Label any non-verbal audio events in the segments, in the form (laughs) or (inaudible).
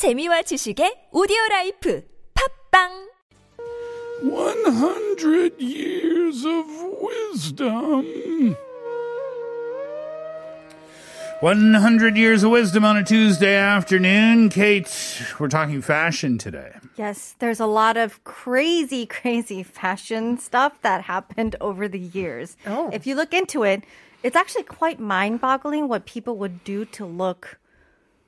재미와 지식의 오디오 라이프 팝빵 100 years of wisdom. 100 years of wisdom on a Tuesday afternoon. Kate, we're talking fashion today. Yes, there's a lot of crazy, crazy (laughs) fashion stuff that happened over the years. Oh. If you look into it, it's actually quite mind boggling what people would do to look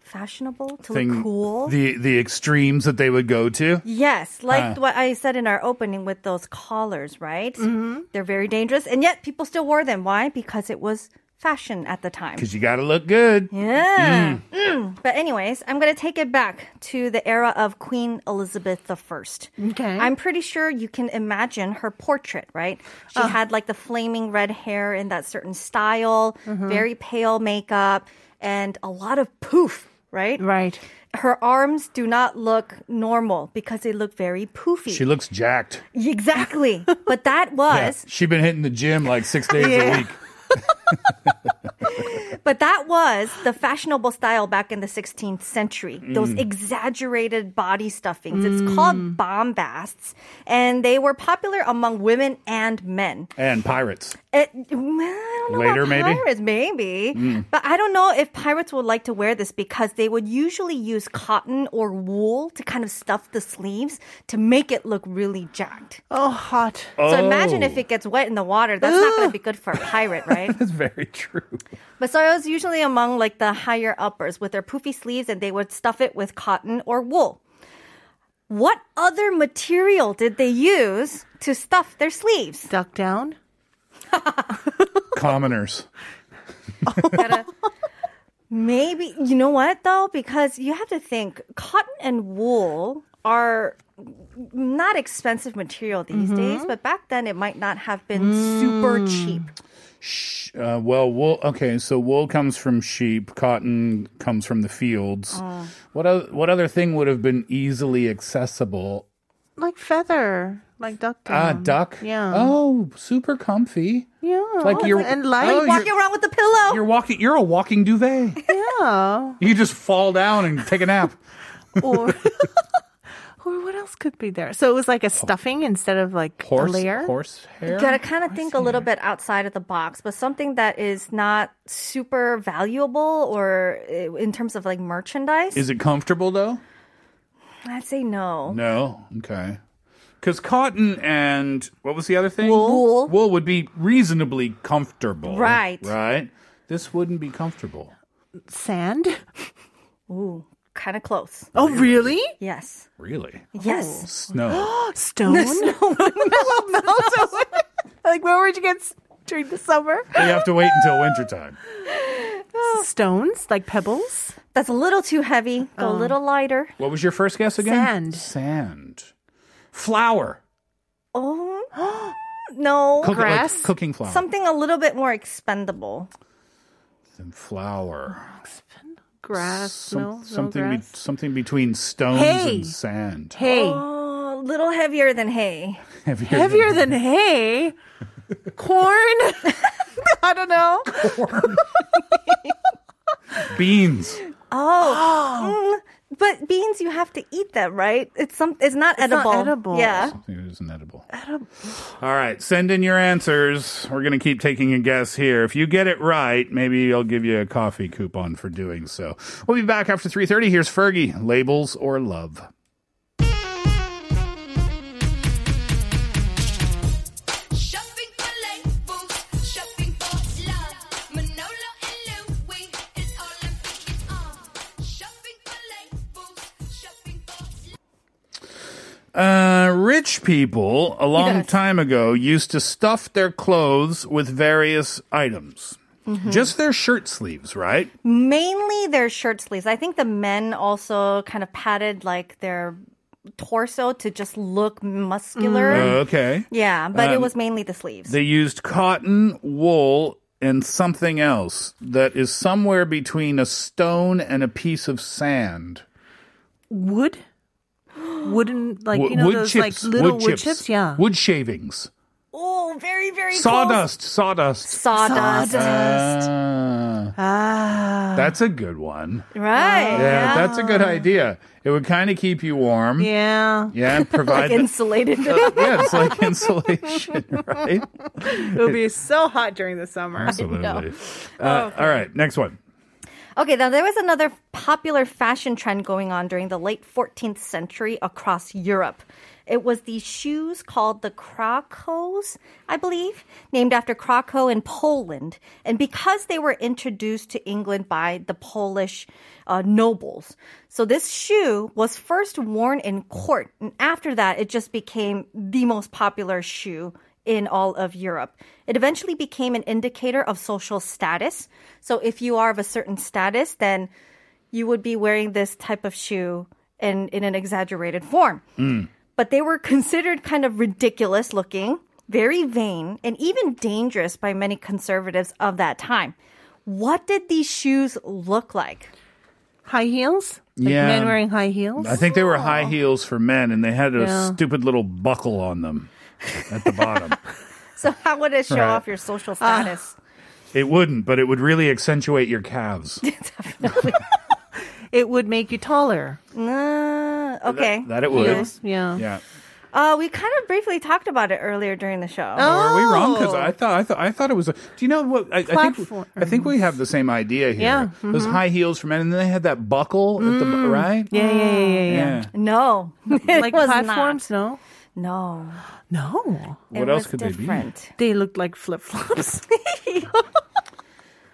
fashionable, to Thing- look cool. The the extremes that they would go to. Yes, like Ah. what I said in our opening with those collars, right? Mm-hmm. They're very dangerous, and yet people still wore them. Why? Because it was fashion at the time. Because you got to look good. Yeah. Mm. But anyways, I'm going to take it back to the era of Queen Elizabeth I. Okay. I'm pretty sure you can imagine her portrait, right? She had like the flaming red hair in that certain style, very pale makeup, and a lot of poof, right? Right. Her arms do not look normal because they look very poofy. She looks jacked. exactly. but that (laughs) Yeah. was She been hitting the gym like six days a (laughs) week. (laughs) (laughs) But that was the fashionable style back in the 16th century. Mm. Those exaggerated body stuffings. It's called bombasts. And they were popular among women and men. And pirates. It, I don't know Later, about maybe? Mm. pirates, maybe. But I don't know if pirates would like to wear this because they would usually use cotton or wool to kind of stuff the sleeves to make it look really jacked. Oh, hot. So imagine if it gets wet in the water. That's not going to be good for a pirate, right? (laughs) That's very true. But so it was usually among like the higher uppers with their poofy sleeves and they would stuff it with cotton or wool. What other material did they use to stuff their sleeves? Duck down. (laughs) Commoners. Gotta- Maybe, you know what though? Because you have to think cotton and wool are not expensive material these mm-hmm. days, but back then it might not have been mm. super cheap. Uh, well, wool. Okay, so wool comes from sheep. Cotton comes from the fields. Oh. What o- what other thing would have been easily accessible? Like feather. Like duck Ah, down. duck. Yeah. Oh, super comfy. Yeah. Like oh, you're- and light. Oh, Walking around with the pillow. You're walking. You're a walking duvet. yeah. You just fall down and take a nap. (laughs) or or what else could be there? So it was like a stuffing instead of like Horse. a layer. Horse hair. gotta kind of think a little bit outside of the box, but something that is not super valuable or uh, in terms of like merchandise. Is it comfortable though? I'd say no. No. Okay. Because cotton and what was the other thing? Wool. Wool would be reasonably comfortable. Right. Right. This wouldn't be comfortable. Sand. Ooh, kind of close. Oh, really? Yes. Really? Yes. Oh, snow. (gasps) (gasps) Stone. Melt (laughs) away. (laughs) like where would you get s- during the summer? you have to wait until wintertime. Oh. Stones, like pebbles. That's a little too heavy. Go a oh. little lighter. What was your first guess again? Sand. Sand. Flour. Oh, (gasps) no. Cook- like Grass? cooking flour. Something a little bit more expendable. and flour. Grass. Some- no, no something, be- something between stones Hay. and sand. Hay. Oh, a little heavier than hay. (laughs) Heavier, Heavier than hay. Corn. (laughs) I don't know. (laughs) beans. Oh. (gasps) Mm, but beans, you have to eat them, right? It's some. It's not edible. Not edible. edible. Yeah. Something that isn't edible. All right, send in your answers. We're going to keep taking a guess here. If you get it right, maybe I'll give you a coffee coupon for doing so. We'll be back after 3.30. Here's Fergie, Labels or Love. Uh, rich people, a long time ago, used to stuff their clothes with various items. Just their shirt sleeves, right? Mainly their shirt sleeves. I think the men also kind of padded like their torso to just look muscular. Uh, okay. Yeah, but it Um, was mainly the sleeves. They used cotton, wool, and something else that is somewhere between a stone and a piece of sand. Wood. Wooden, like Wo- you know wood those chips. like little wood, wood chips. Yeah. Wood shavings. Oh, very, very close. Sawdust. Sawdust. Sawdust. Ah, Ah. that's a good one. Right. Yeah, that's a good idea. It would kind of keep you warm. Yeah. Yeah, (laughs) provide. Like insulated. (laughs) yeah, it's like insulation, (laughs) right? It would be so hot during the summer. Absolutely. Uh, all right, next one. Okay, now there was another popular fashion trend going on during the late 14th century across Europe. It was these shoes called the Krakows, I believe, named after Krakow in Poland. And because they were introduced to England by the Polish uh, nobles. So this shoe was first worn in court. And after that, it just became the most popular shoe in all of Europe. It eventually became an indicator of social status. So if you are of a certain status, then you would be wearing this type of shoe in, in an exaggerated form. Hmm. But they were (laughs) considered kind of ridiculous looking, very vain, and even dangerous by many conservatives of that time. What did these shoes look like? High heels? Like Yeah. Men wearing high heels? I think they were high oh. heels for men, and they had a Yeah. stupid little buckle on them at the bottom. (laughs) So how would it show Right. off your social status? it wouldn't, but it would really accentuate your calves. (laughs) (laughs) It would make you taller. Uh, okay. That it would. Heels? Yeah. Yeah. Uh, we kind of briefly talked about it earlier during the show. Oh, are we wrong? Because. I thought I thought I thought it was. A, do you know what? I, I think I think we have the same idea here. Yeah, mm-hmm. Those high heels for men, and then they had that buckle at the Mm. right. Yeah, yeah, yeah, yeah. yeah. No, it Like was platforms? Not. No. No, No. What else was could they be? They looked like flip flops. (laughs)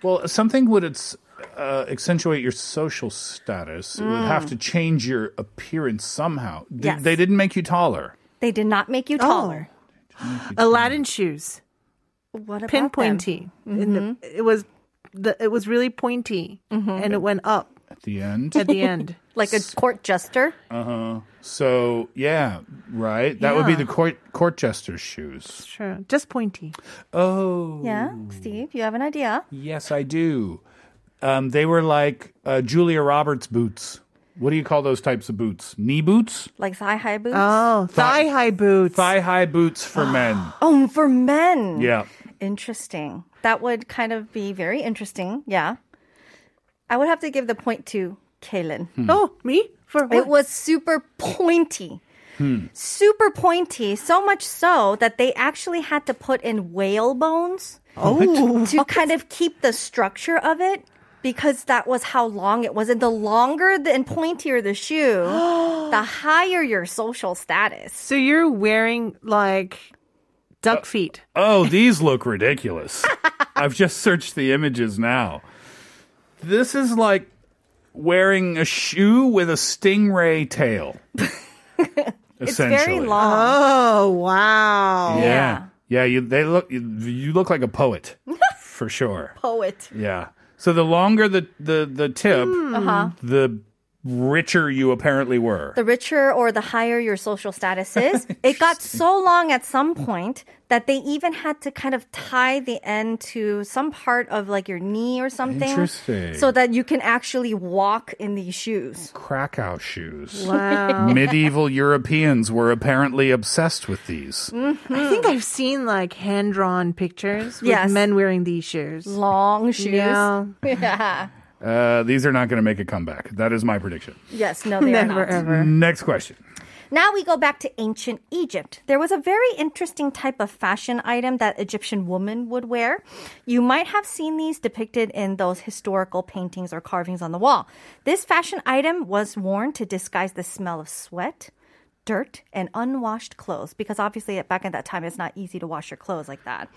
Well, something would it's, uh, accentuate your social status. It would have to change your appearance somehow. Th- Mm. Yes. They didn't make you taller. They did not make you taller. Aladdin shoes. What about them? Pinpointy. In the, it was the it was really pointy and it went up At the end. at the end. (laughs) Like a court jester? Uh huh. So yeah, right. That would be Yeah. the court court jester's shoes. Sure. Just pointy. Oh, Yeah, Steve, you have an idea? yes, I do. Um, they were like uh, Julia Roberts boots. What do you call those types of boots? Knee boots? Like thigh high boots? Oh, thigh high boots. Thigh high boots for (gasps) men. oh, for men. Yeah. Interesting. That would kind of be very interesting. Yeah. I would have to give the point to Kaylin. Hmm. Oh, me? For what? It was super pointy. Hmm. Super pointy, so much so that they actually had to put in whale bones to kind of keep the structure of it because that was how long it was. And the longer the, and pointier the shoe, (gasps) the higher your social status. so you're wearing like duck uh, feet. Oh, (laughs) these look ridiculous. I've just searched the images now. This is like wearing a shoe with a stingray tail. (laughs) It's essentially. very long. Oh, wow. Yeah. Yeah, you they look you, you look like a poet. (laughs) for sure. Poet. Yeah. So the longer the the the tip, Uh-huh. the richer you apparently were. the richer or the higher your social status is. (laughs) it got so long at some point that they even had to kind of tie the end to some part of like your knee or something. Interesting. So that you can actually walk in these shoes. Krakow shoes. (laughs) Wow. Medieval Europeans were apparently obsessed with these. Mm-hmm. I think I've seen like hand drawn pictures with Yes. men wearing these shoes. Long shoes. Yeah. (laughs) Yeah. Uh, these are not going to make a comeback. That is my prediction. Yes, no, they Never are not. ever. Next question. Now we go back to ancient Egypt. There was a very interesting type of fashion item that Egyptian women would wear. You might have seen these depicted in those historical paintings or carvings on the wall. This fashion item was worn to disguise the smell of sweat, dirt, and unwashed clothes because obviously back at that time it's not easy to wash your clothes like that.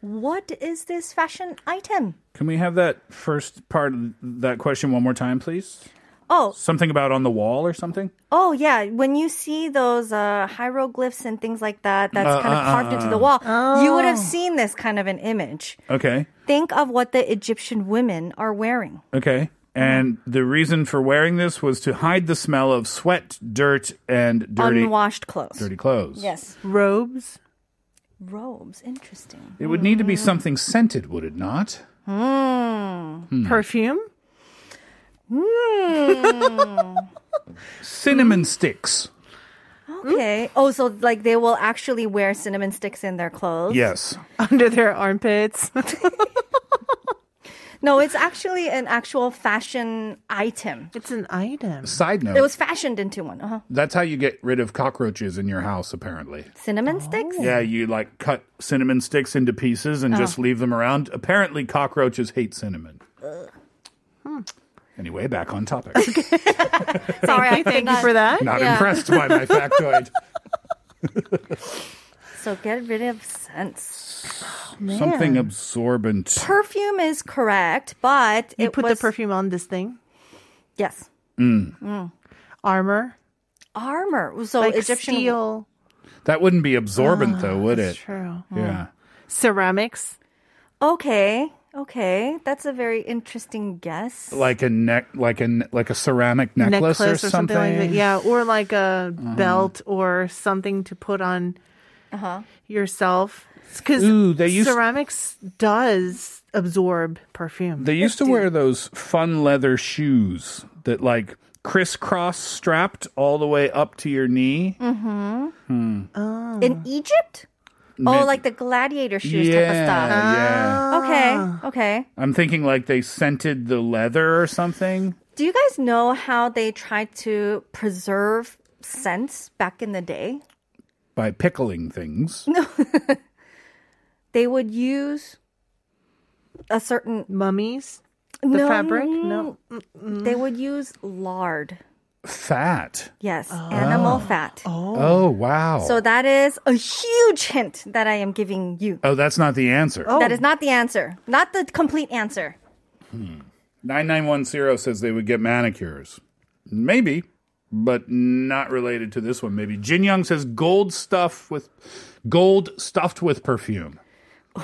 What is this fashion item? Can we have that first part of that question one more time, please? Oh, Something about on the wall or something? Oh yeah, when you see those uh, hieroglyphs and things like that, that's Uh, kind of uh, carved uh, into the wall. You would have seen this kind of an image. Okay. Think of what the Egyptian women are wearing. Okay. And the reason for wearing this was to hide the smell of sweat, dirt, and dirty, Unwashed clothes. dirty clothes. Yes, Robes. robes. Interesting. It would need to be something scented, would it not? Mmm. Perfume. Mmm. (laughs) Cinnamon sticks. Okay. Oh, so like they will actually wear cinnamon sticks in their clothes? Yes. Under their armpits. (laughs) (laughs) No, it's actually an actual fashion item. it's an item. Side note. It was fashioned into one. Uh-huh. that's how you get rid of cockroaches in your house, apparently. Cinnamon sticks? Yeah, you like cut cinnamon sticks into pieces and just leave them around. Apparently, cockroaches hate cinnamon. Anyway, back on topic. (laughs) Sorry, I Thank you for that. Not Yeah. impressed by my factoid. (laughs) So get rid of scents. Something absorbent. Perfume is correct, but You it put was, the perfume on this thing. Yes. Mm. Mm. Armor. Armor. So like Egyptian steel. That wouldn't be absorbent, ah, though, would it? True. Yeah. Ceramics. Okay. Okay. That's a very interesting guess. Like a neck, like a like a ceramic necklace, or, something. like that. Yeah, or like a uh-huh. belt or something to put on Uh-huh. yourself. Because Ooh, they ceramics does absorb perfume. They used to wear those fun leather shoes that like crisscross strapped all the way up to your knee. Mm-hmm. Hmm. Oh. In Egypt? Oh, like the gladiator shoes yeah, type of stuff. yeah. Okay. Okay. I'm thinking like they scented the leather or something. Do you guys know how they tried to preserve scents back in the day? By pickling things. No. (laughs) They would use a certain Mummies. The no, fabric? No. They would use lard. Fat. Yes, oh. animal fat. Oh. oh, wow. So that is a huge hint that I am giving you. oh, that's not the answer. Oh. That is not the answer. Not the complete answer. Hmm. 9910 says they would get manicures. Maybe, but not related to this one. Maybe. Jin Young says gold stuff with gold stuffed with perfume.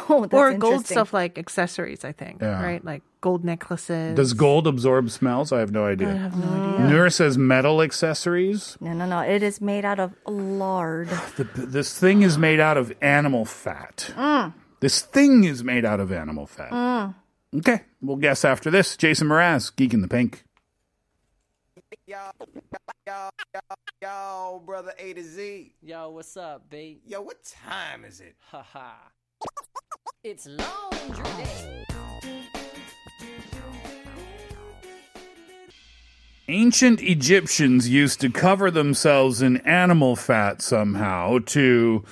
Oh, that's or gold stuff like accessories, I think. Yeah. Right? Like gold necklaces. Does gold absorb smells? I have no idea. I have no idea. Nur says metal accessories. No, no, no. It is made out of lard. (sighs) The, this thing is made out of animal fat. Mm. This thing is made out of animal fat. Mm. Okay, we'll guess after this. Jason Mraz, Geek in the Pink. Yo, yo, yo, yo, brother A to Z. Yo, what's up, B? Yo, what time is it? Haha. it's laundry day. Ancient Egyptians used to cover themselves in animal fat somehow to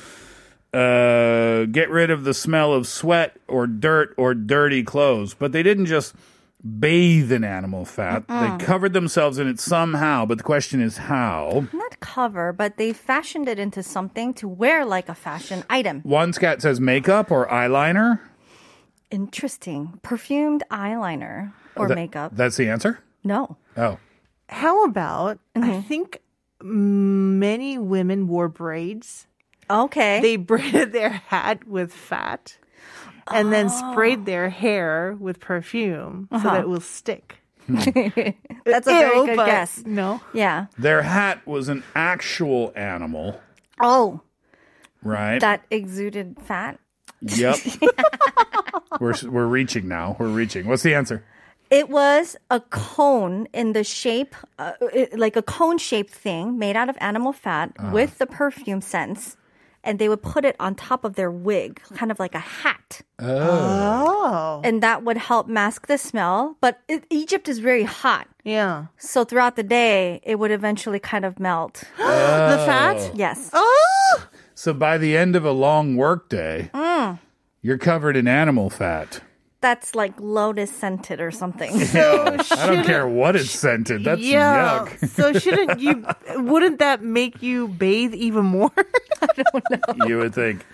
uh, get rid of the smell of sweat or dirt or dirty clothes. But they didn't just bathe in animal fat, they covered themselves in it somehow. But the question is how. Not cover, but they fashioned it into something to wear like a fashion item. One scat says makeup or eyeliner. Interesting. Perfumed eyeliner or That- makeup. That's the answer? no. Oh. How about, I mm-hmm. think many women wore braids. Okay. They braided their hat with fat and then sprayed their hair with perfume so that it will stick. (laughs) That's a very good but guess. No. Yeah. Their hat was an actual animal, Oh, right? that exuded fat. Yep. (laughs) we're we're reaching now. We're reaching. What's the answer? It was a cone in the shape, uh, like a cone shaped thing made out of animal fat with the perfume scents. And they would put it on top of their wig, kind of like a hat. Oh. And that would help mask the smell. But it, Egypt is very hot. Yeah. So throughout the day, it would eventually kind of melt. (gasps) The fat? (gasps) Yes. Oh. So by the end of a long workday, Mm. you're covered in animal fat. That's like lotus scented or something. (laughs) I don't care what it's scented. That's yeah. yuck. so shouldn't you, wouldn't that make you bathe even more? (laughs) I don't know. You would think.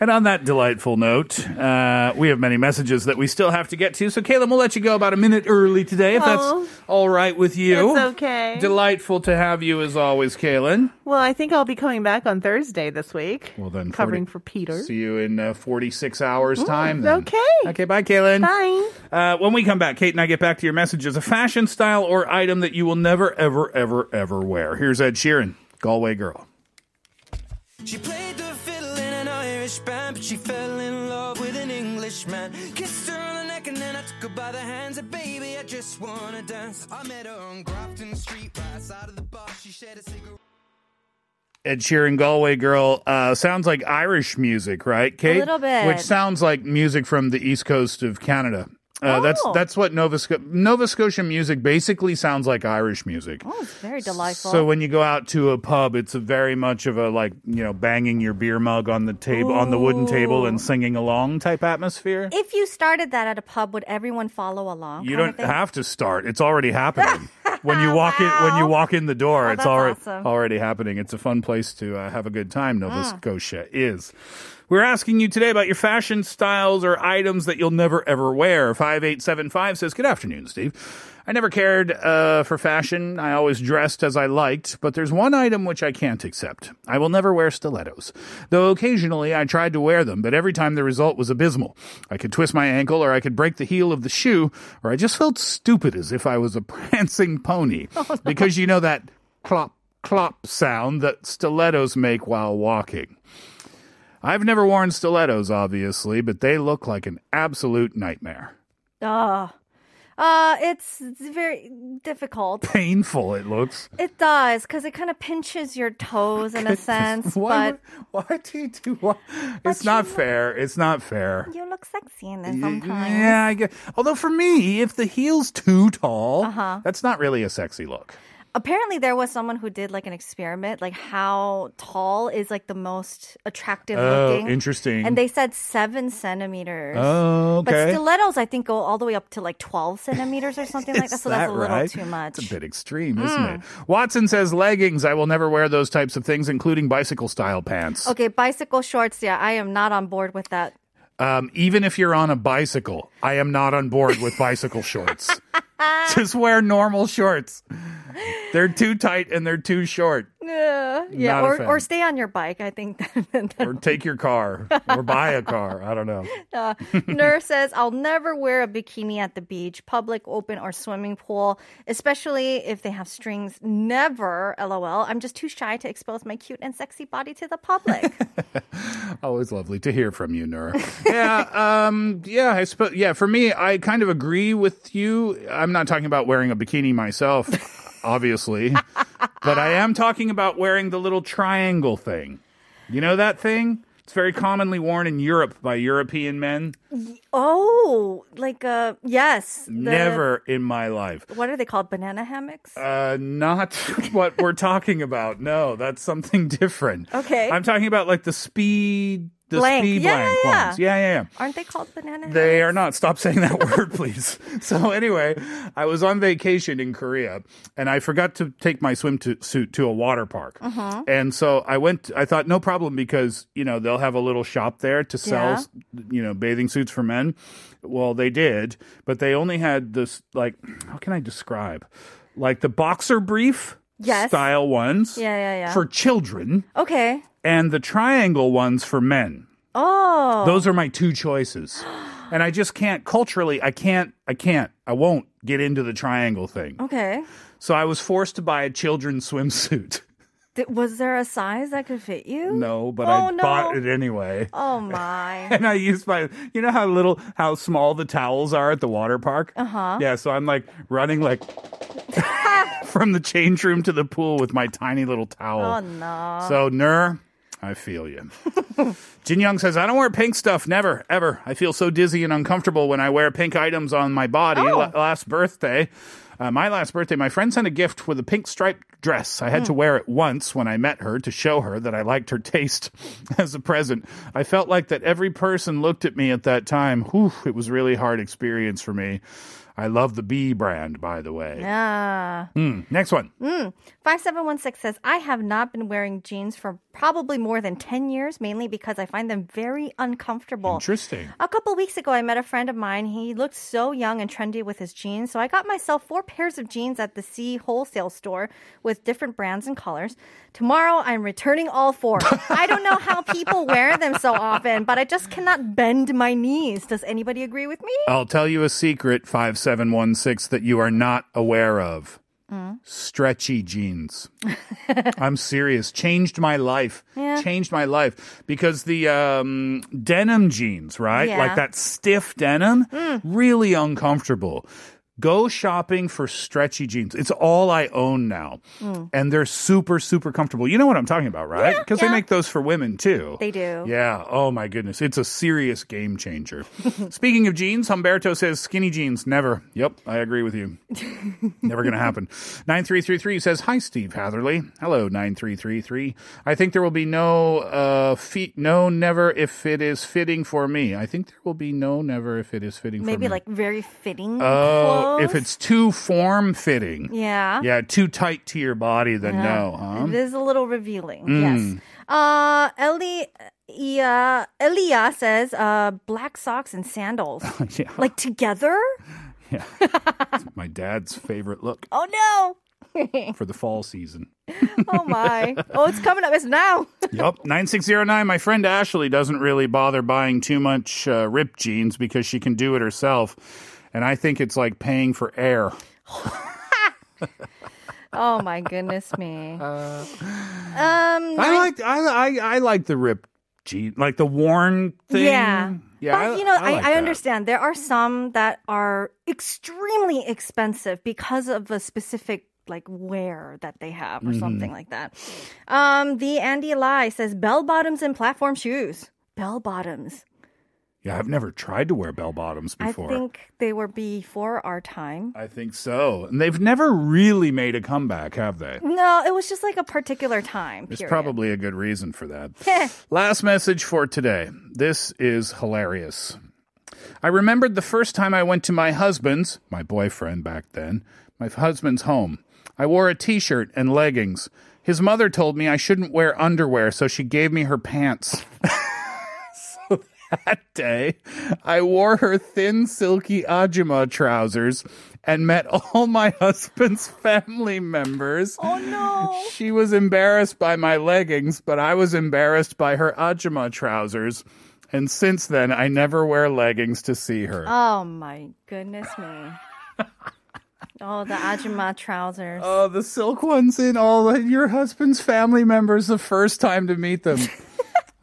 And on that delightful note, uh, we have many messages that we still have to get to. So, Caleb, we'll let you go about a minute early today, if Oh. that's all right with you. That's okay. Delightful to have you as always, Kaylin. well, I think I'll be coming back on Thursday this week. Well, then, 40 covering for Peter. See you in uh, 46 hours' time. Then. okay. Okay, bye, Kaylin. Bye. Uh, when we come back, Kate and I get back to your messages. A fashion style or item that you will never, ever, ever, ever wear. Here's Ed Sheeran, Galway Girl. She played the fiddle in an Irish band, but she fell in love with an Englishman. Kissed her on the neck and then I took her by the hands. And baby, I just wanna dance. I met her on Grafton Street, right outside of the bar. She shared a cigarette. Ed Sheeran, Galway Girl, uh, sounds like Irish music, right, Kate? A little bit. Which sounds like music from the east coast of Canada. Uh, That's Oh. that's what Nova Sco- Nova Scotia music basically sounds like Irish music. Oh, it's very delightful. So when you go out to a pub, it's a very much of a like you know banging your beer mug on the table on the wooden table and singing along type atmosphere. if you started that at a pub, would everyone follow along? You don't have to start. It's already happening. (laughs) when you walk in when you walk in the door, Oh, it's already awesome. already happening. It's a fun place to uh, have a good time. Nova Mm. Scotia is. We're asking you today about your fashion styles or items that you'll never ever wear. 5875 says, Good afternoon, Steve. I never cared uh, for fashion. I always dressed as I liked, but there's one item which I can't accept. I will never wear stilettos. Though occasionally I tried to wear them, but every time the result was abysmal. I could twist my ankle, or I could break the heel of the shoe, or I just felt stupid as if I was a (laughs) prancing pony. Because you know that clop, clop sound that stilettos make while walking. I've never worn stilettos, obviously, but they look like an absolute nightmare. Ah. Uh, it's, it's very difficult. (laughs) Painful, it looks. It does, because it kind of pinches your toes in a (laughs) sense. Why, but why do you do what? It's not fair. It's not fair. you look sexy in Y- sometimes. Yeah, I get. Although for me, if the heel's too tall, Uh-huh. that's not really a sexy look. Apparently, there was someone who did like an experiment, like how tall is like the most attractive Oh, looking. interesting. And they said seven centimeters. Oh, okay. But stilettos, I think, go all the way up to like 12 centimeters or something like (laughs) that So that's a little right? too much. It's a bit extreme, isn't Mm. it? Watson says leggings. I will never wear those types of things, including bicycle style pants. Okay, bicycle shorts. Yeah, I am not on board with that. Um, even if you're on a bicycle, I am not on board with bicycle shorts. (laughs) (laughs) Just wear normal shorts. They're too tight and they're too short. Yeah, yeah, Not or or stay on your bike. I think (laughs) that, Or take your car or buy a car. I don't know. (laughs) Uh, Nurse says, I'll never wear a bikini at the beach, public, open, or swimming pool, especially if they have strings. Never, lol. I'm just too shy to expose my cute and sexy body to the public. (laughs) Always lovely to hear from you, Nur. yeah, um, yeah, I suppose. Yeah, for me, I kind of agree with you. I'm not talking about wearing a bikini myself, obviously, but I ah. am talking about wearing the little triangle thing. You know that thing? It's very commonly worn in Europe by European men. Oh, like, uh, yes. the- Never in my life. What are they called? Banana hammocks? Uh, not (laughs) what we're talking about. No, that's something different. Okay. I'm talking about like the speed, the Blank. speed Yeah, blank yeah, yeah. ones. Yeah, yeah, yeah. Aren't they called banana They are not. Stop saying that (laughs) word, please. So anyway, I was on vacation in Korea and I forgot to take my swimsuit to a water park. Uh-huh. And so I went, I thought no problem because, you know, they'll have a little shop there to sell, Yeah. you know, bathing suits for men. Well, they did, but they only had this, like, how can I describe? Like the boxer brief Yes. style ones Yeah, yeah, yeah. for children Okay. and the triangle ones for men. Oh. Those are my two choices. And I just can't culturally I can't I can't I won't get into the triangle thing. Okay. So I was forced to buy a children's swimsuit. (laughs) Th- was there a size that could fit you? No, but Oh, I no. bought it anyway. Oh my. (laughs) And I used my you know how little how small the towels are at the water park? Uh-huh. Yeah, so I'm like running like (laughs) (laughs) from the change room to the pool with my tiny little towel. oh no. So, Nur, I feel you. Jin Young says, I don't wear pink stuff. Never, ever. I feel so dizzy and uncomfortable when I wear pink items on my body. Oh. La- last birthday, uh, my last birthday, my friend sent a gift with a pink striped dress. I had to wear it once when I met her to show her that I liked her taste (laughs) as a present. I felt like that every person looked at me at that time. Whew, it was really hard experience for me. I love the B brand, by the way. yeah. Hmm, next one. 5716 says, I have not been wearing jeans for probably more than 10 years, mainly because I find them very uncomfortable. Interesting. A couple weeks ago, I met a friend of mine. He looked so young and trendy with his jeans. So I got myself four pairs of jeans at the C wholesale store with different brands and colors. Tomorrow, I'm returning all four. (laughs) I don't know how people wear them so often, but I just cannot bend my knees. Does anybody agree with me? I'll tell you a secret, 5716, that you are not aware of. Stretchy jeans. (laughs) I'm serious. Changed my life. Yeah. Changed my life. Because the um, denim jeans, right? Yeah. Like that stiff denim, really uncomfortable. Go shopping for stretchy jeans. It's all I own now. And they're super, super comfortable. You know what I'm talking about, right? Because they yeah. make those for women too. They do. Yeah. Oh my goodness. It's a serious game changer. (laughs) Speaking of jeans, Humberto says skinny jeans. Never. Yep. I agree with you. (laughs) Never going to happen. 9333 says, Hi, Steve Hatherley. Hello, 9333. I think there will be no, uh, feet, no, never if it is fitting for me. I think there will be no, never if it is fitting for me. Maybe like very fitting Oh, if it's too form fitting. yeah. Yeah, too tight to your body, then no, huh? It is a little revealing. Mm. Yes. Uh, Ellie, yeah, Elia says, uh, black socks and sandals. (laughs) yeah. like together? yeah. It's my dad's favorite look (laughs) Oh no. (laughs) for the fall season. Oh my. Oh, it's coming up. It's now. yep. 9609. My friend Ashley doesn't really bother buying too much uh, ripped jeans because she can do it herself. And I think it's like paying for air. (laughs) Oh my goodness me. um, I like I, I I like the ripped jean, like the worn thing. Yeah. Yeah. but you know, I, like I, understand there are some that are extremely expensive because of a specific like wear that they have or Mm-hmm. something like that. Um, the Andy Lai says bell bottoms and platform shoes. Bell bottoms. Yeah, I've never tried to wear bell bottoms before. I think they were before our time. I think so. And they've never really made a comeback, have they? No, it was just like a particular time. There's period. probably a good reason for that. (laughs) Last message for today. This is hilarious. I remembered the first time I went to my husband's, my boyfriend back then, my husband's home. I wore a t shirt and leggings. His mother told me I shouldn't wear underwear, so she gave me her pants. (laughs) that day, I wore her thin, silky Ajima trousers and met all my husband's family members. Oh no. She was embarrassed by my leggings, but I was embarrassed by her Ajima trousers. And since then, I never wear leggings to see her. Oh my goodness me. Oh, the Ajima trousers. Oh, the silk ones in all your husband's family members the first time to meet them.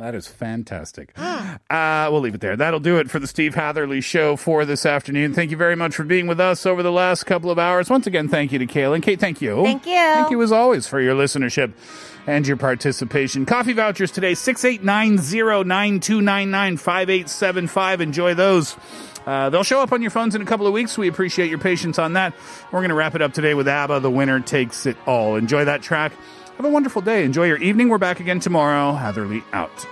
That is fantastic. Uh, (gasps) we'll leave it there. That'll do it for the Steve Hatherley Show for this afternoon. Thank you very much for being with us over the last couple of hours. Once again, thank you to Kaylin. Kate, thank you. Thank you. Thank you as always for your listenership and your participation. Coffee vouchers today, 6890-9299-5875. Enjoy those. Uh, they'll show up on your phones in a couple of weeks. We appreciate your patience on that. We're going to wrap it up today with ABBA. The winner takes it all. Enjoy that track. Have a wonderful day. Enjoy your evening. We're back again tomorrow. Hatherley out.